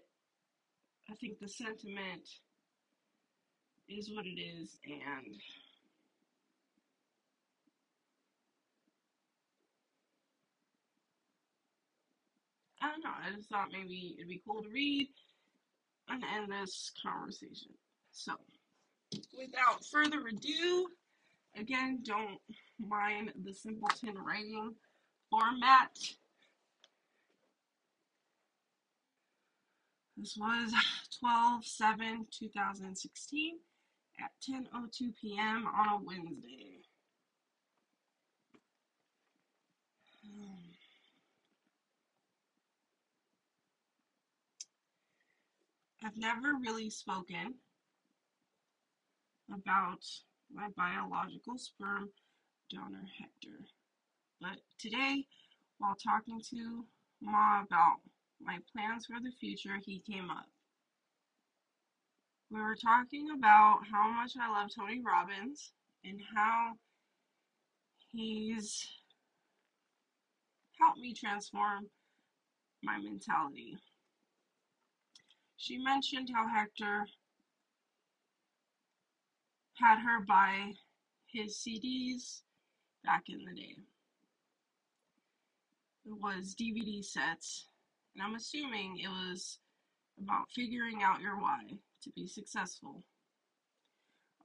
I think the sentiment is what it is, and I don't know. I just thought maybe it'd be cool to read and end this conversation. So, without further ado, again, don't mind the simpleton writing format. This was <laughs> 12 7 2016 at 10:02 p.m. on a Wednesday. Um, I've never really spoken about my biological sperm donor Hector. But today, while talking to Ma about my plans for the future, he came up. We were talking about how much I love Tony Robbins and how he's helped me transform my mentality. She mentioned how Hector had her buy his CDs back in the day. It was DVD sets, and I'm assuming it was about figuring out your why to be successful.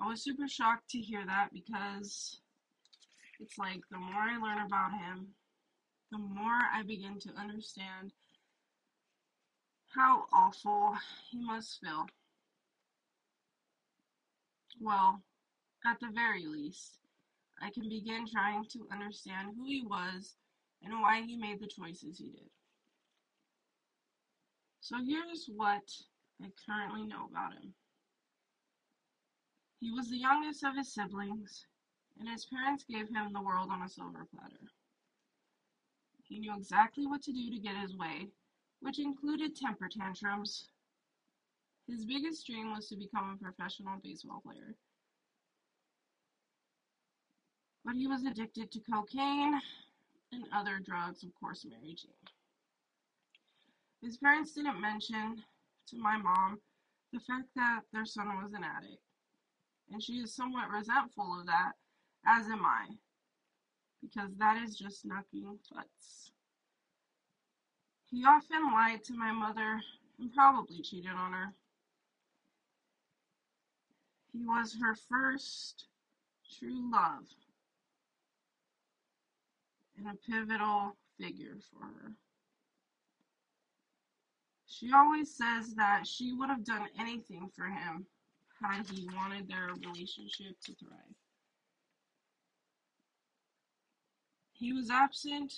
I was super shocked to hear that because it's like the more I learn about him, the more I begin to understand how awful he must feel. Well, at the very least, I can begin trying to understand who he was and why he made the choices he did. So here's what I currently know about him. He was the youngest of his siblings, and his parents gave him the world on a silver platter. He knew exactly what to do to get his way, which included temper tantrums. His biggest dream was to become a professional baseball player. But he was addicted to cocaine and other drugs, of course, Mary Jane. His parents didn't mention to my mom the fact that their son was an addict, and she is somewhat resentful of that, as am I, because that is just knocking butts. He often lied to my mother and probably cheated on her. He was her first true love and a pivotal figure for her. She always says that she would have done anything for him had he wanted their relationship to thrive. He was absent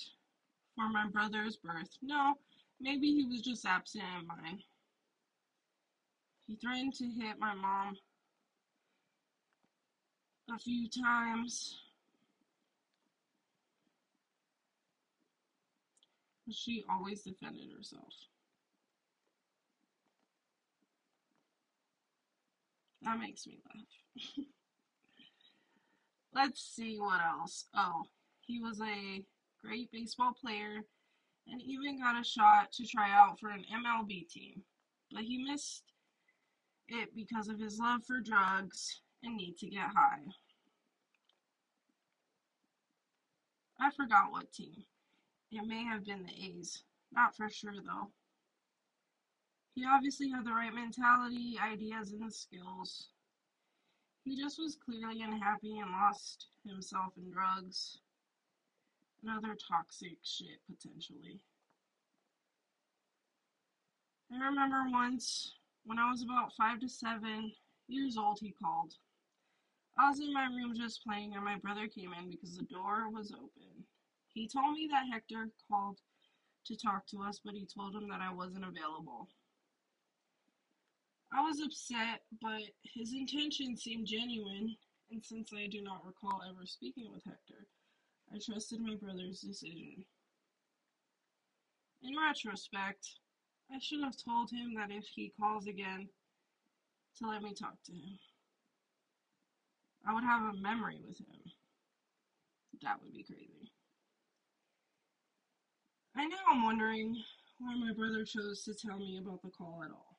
for my brother's birth. No, maybe he was just absent in mine. He threatened to hit my mom a few times. She always defended herself. That makes me laugh. <laughs> Let's see what else. Oh, he was a great baseball player and even got a shot to try out for an MLB team, but he missed it because of his love for drugs and need to get high. I forgot what team. It may have been the A's. Not for sure though. He obviously had the right mentality, ideas, and skills. He just was clearly unhappy and lost himself in drugs and other toxic shit, potentially. I remember once when I was about five to seven years old, he called. I was in my room just playing, and my brother came in because the door was open. He told me that Hector called to talk to us, but he told him that I wasn't available. I was upset, but his intention seemed genuine, and since I do not recall ever speaking with Hector, I trusted my brother's decision. In retrospect, I should have told him that if he calls again, to let me talk to him. I would have a memory with him. That would be crazy. I know I'm wondering why my brother chose to tell me about the call at all.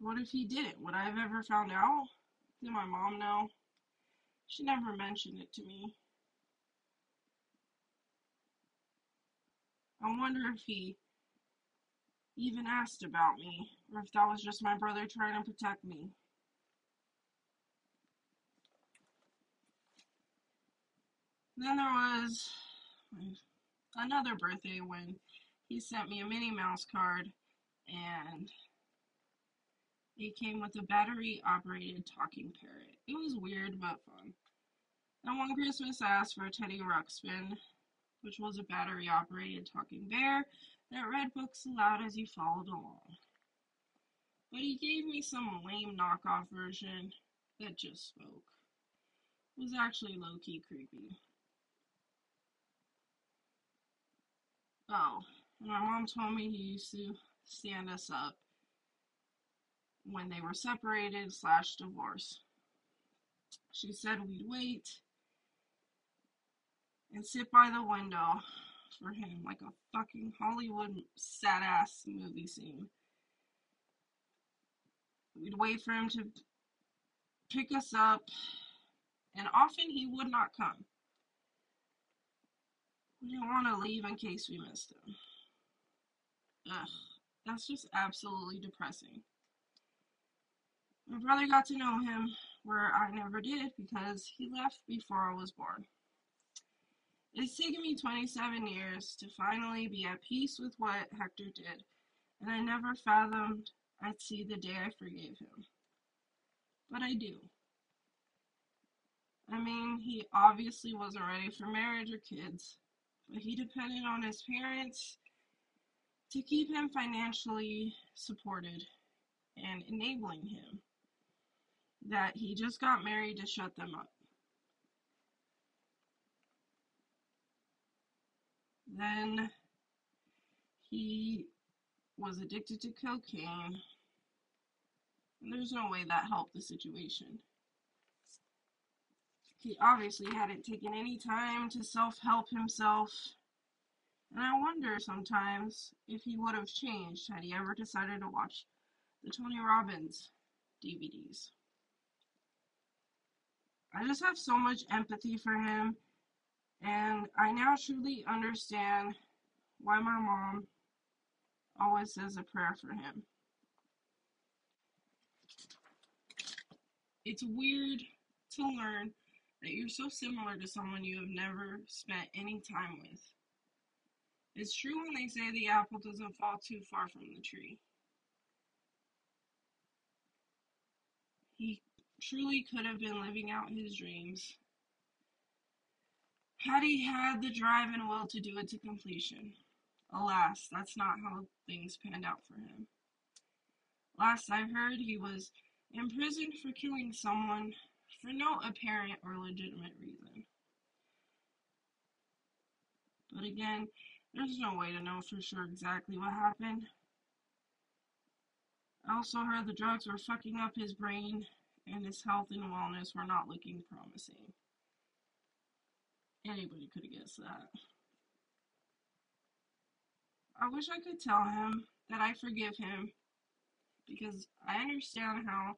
What if he didn't? Would I have ever found out? Did my mom know? She never mentioned it to me. I wonder if he even asked about me, or if that was just my brother trying to protect me. Then there was another birthday when he sent me a Minnie Mouse card and it came with a battery operated talking parrot. It was weird but fun. And one Christmas I asked for a Teddy Ruxpin, which was a battery operated talking bear that read books aloud as you followed along. But he gave me some lame knockoff version that just spoke. It was actually low key creepy. Oh, my mom told me he used to stand us up when they were separated slash divorced. She said we'd wait and sit by the window for him like a fucking Hollywood sad ass movie scene. We'd wait for him to pick us up, and often he would not come. We didn't want to leave in case we missed him. Ugh, that's just absolutely depressing. My brother got to know him where I never did because he left before I was born. It's taken me 27 years to finally be at peace with what Hector did, and I never fathomed I'd see the day I forgave him. But I do. I mean, he obviously wasn't ready for marriage or kids, but he depended on his parents to keep him financially supported and enabling him. That he just got married to shut them up. Then he was addicted to cocaine. And there's no way that helped the situation. He obviously hadn't taken any time to self help himself. And I wonder sometimes if he would have changed had he ever decided to watch the Tony Robbins DVDs. I just have so much empathy for him and I now truly understand why my mom always says a prayer for him. It's weird to learn that you're so similar to someone you have never spent any time with. It's true when they say the apple doesn't fall too far from the tree. He truly could have been living out his dreams had he had the drive and will to do it to completion. Alas, that's not how things panned out for him. Last I heard, he was imprisoned for killing someone for no apparent or legitimate reason. But again, there's no way to know for sure exactly what happened. I also heard the drugs were fucking up his brain and his health and wellness were not looking promising. Anybody could have guessed that. I wish I could tell him that I forgive him because I understand how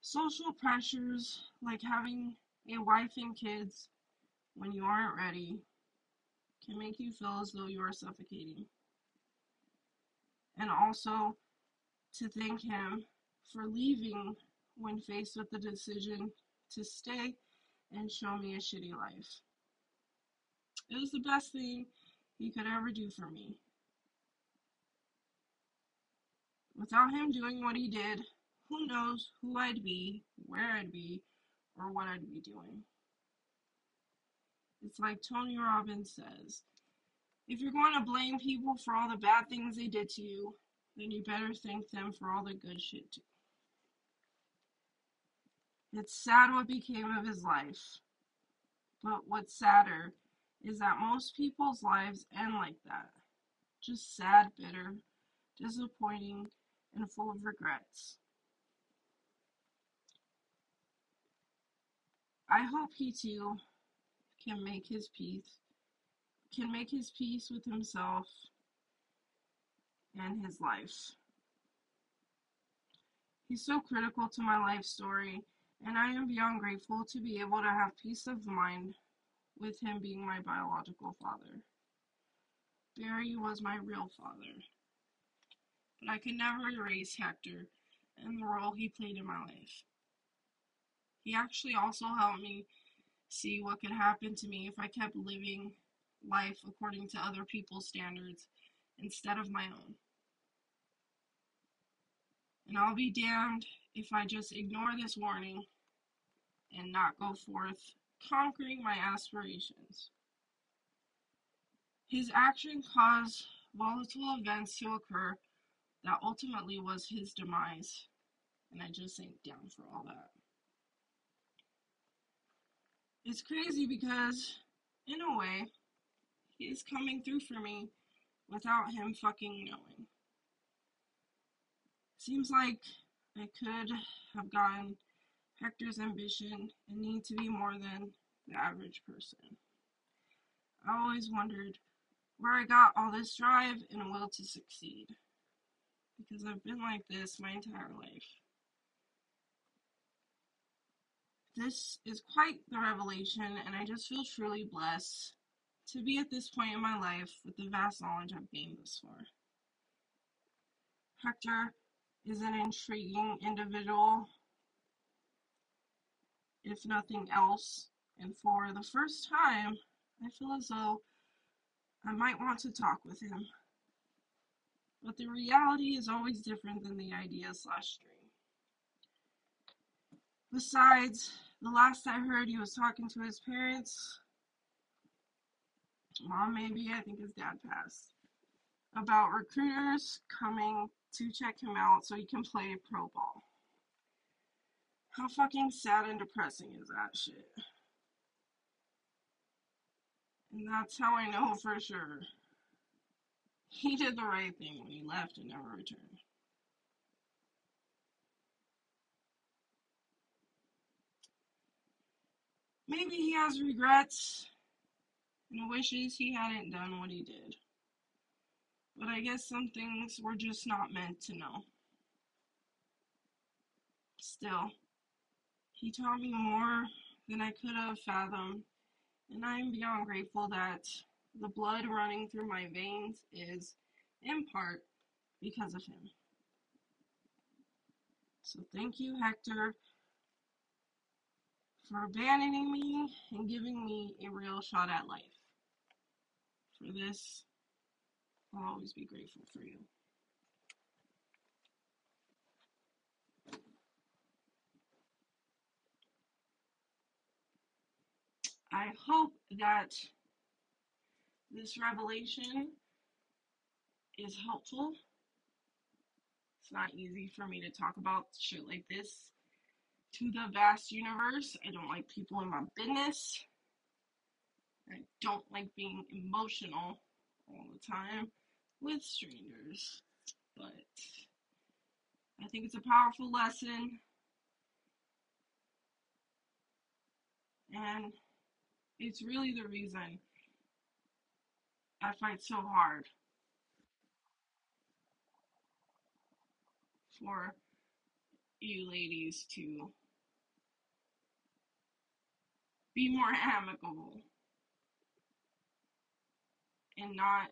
social pressures, like having a wife and kids when you aren't ready, can make you feel as though you are suffocating. And also to thank him for leaving when faced with the decision to stay and show me a shitty life. It was the best thing he could ever do for me. Without him doing what he did, who knows who I'd be, where I'd be, or what I'd be doing. It's like Tony Robbins says if you're going to blame people for all the bad things they did to you, then you better thank them for all the good shit too. It's sad what became of his life. But what's sadder is that most people's lives end like that. Just sad, bitter, disappointing, and full of regrets. I hope he too can make his peace, can make his peace with himself and his life. He's so critical to my life story, and I am beyond grateful to be able to have peace of mind with him being my biological father. Barry was my real father, but I could never erase Hector and the role he played in my life. He actually also helped me see what could happen to me if I kept living life according to other people's standards instead of my own. And I'll be damned if I just ignore this warning and not go forth conquering my aspirations. His action caused volatile events to occur that ultimately was his demise. And I just ain't down for all that. It's crazy because, in a way, he is coming through for me without him fucking knowing. Seems like I could have gotten Hector's ambition and need to be more than the average person. I always wondered where I got all this drive and will to succeed. Because I've been like this my entire life. This is quite the revelation, and I just feel truly blessed to be at this point in my life with the vast knowledge I've gained thus far. Hector is an intriguing individual, if nothing else, and for the first time, I feel as though I might want to talk with him. But the reality is always different than the idea slash dream. Besides, the last I heard, he was talking to his parents. Mom, maybe, I think his dad passed. About recruiters coming to check him out so he can play pro ball. How fucking sad and depressing is that shit? And that's how I know for sure. He did the right thing when he left and never returned. Maybe he has regrets and wishes he hadn't done what he did. But I guess some things were just not meant to know. Still, he taught me more than I could have fathomed, and I am beyond grateful that the blood running through my veins is, in part, because of him. So thank you, Hector, for abandoning me and giving me a real shot at life. For this, I'll always be grateful for you. I hope that this revelation is helpful. It's not easy for me to talk about shit like this to the vast universe. I don't like people in my business. I don't like being emotional all the time with strangers. But I think it's a powerful lesson. And it's really the reason I fight so hard for you ladies to be more amicable and not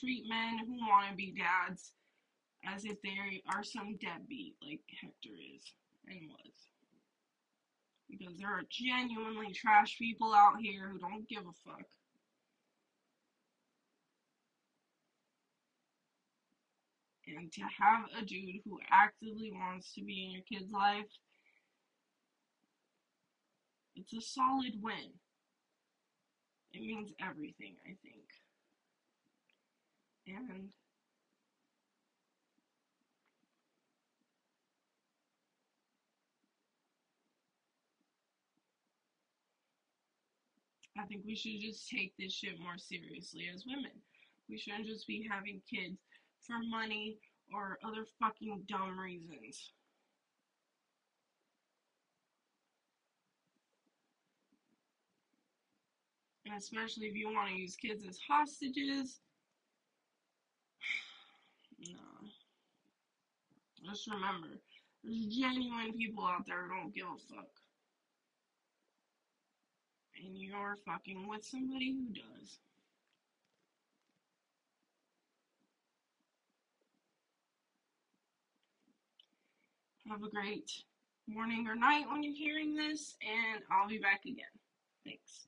treat men who want to be dads as if they are some deadbeat like Hector is and was. Because there are genuinely trash people out here who don't give a fuck. And to have a dude who actively wants to be in your kid's life, it's a solid win. It means everything, I think. And I think we should just take this shit more seriously as women. We shouldn't just be having kids for money or other fucking dumb reasons. And especially if you want to use kids as hostages. <sighs> No. Just remember, there's genuine people out there who don't give a fuck. And you're fucking with somebody who does. Have a great morning or night when you're hearing this, and I'll be back again. Thanks.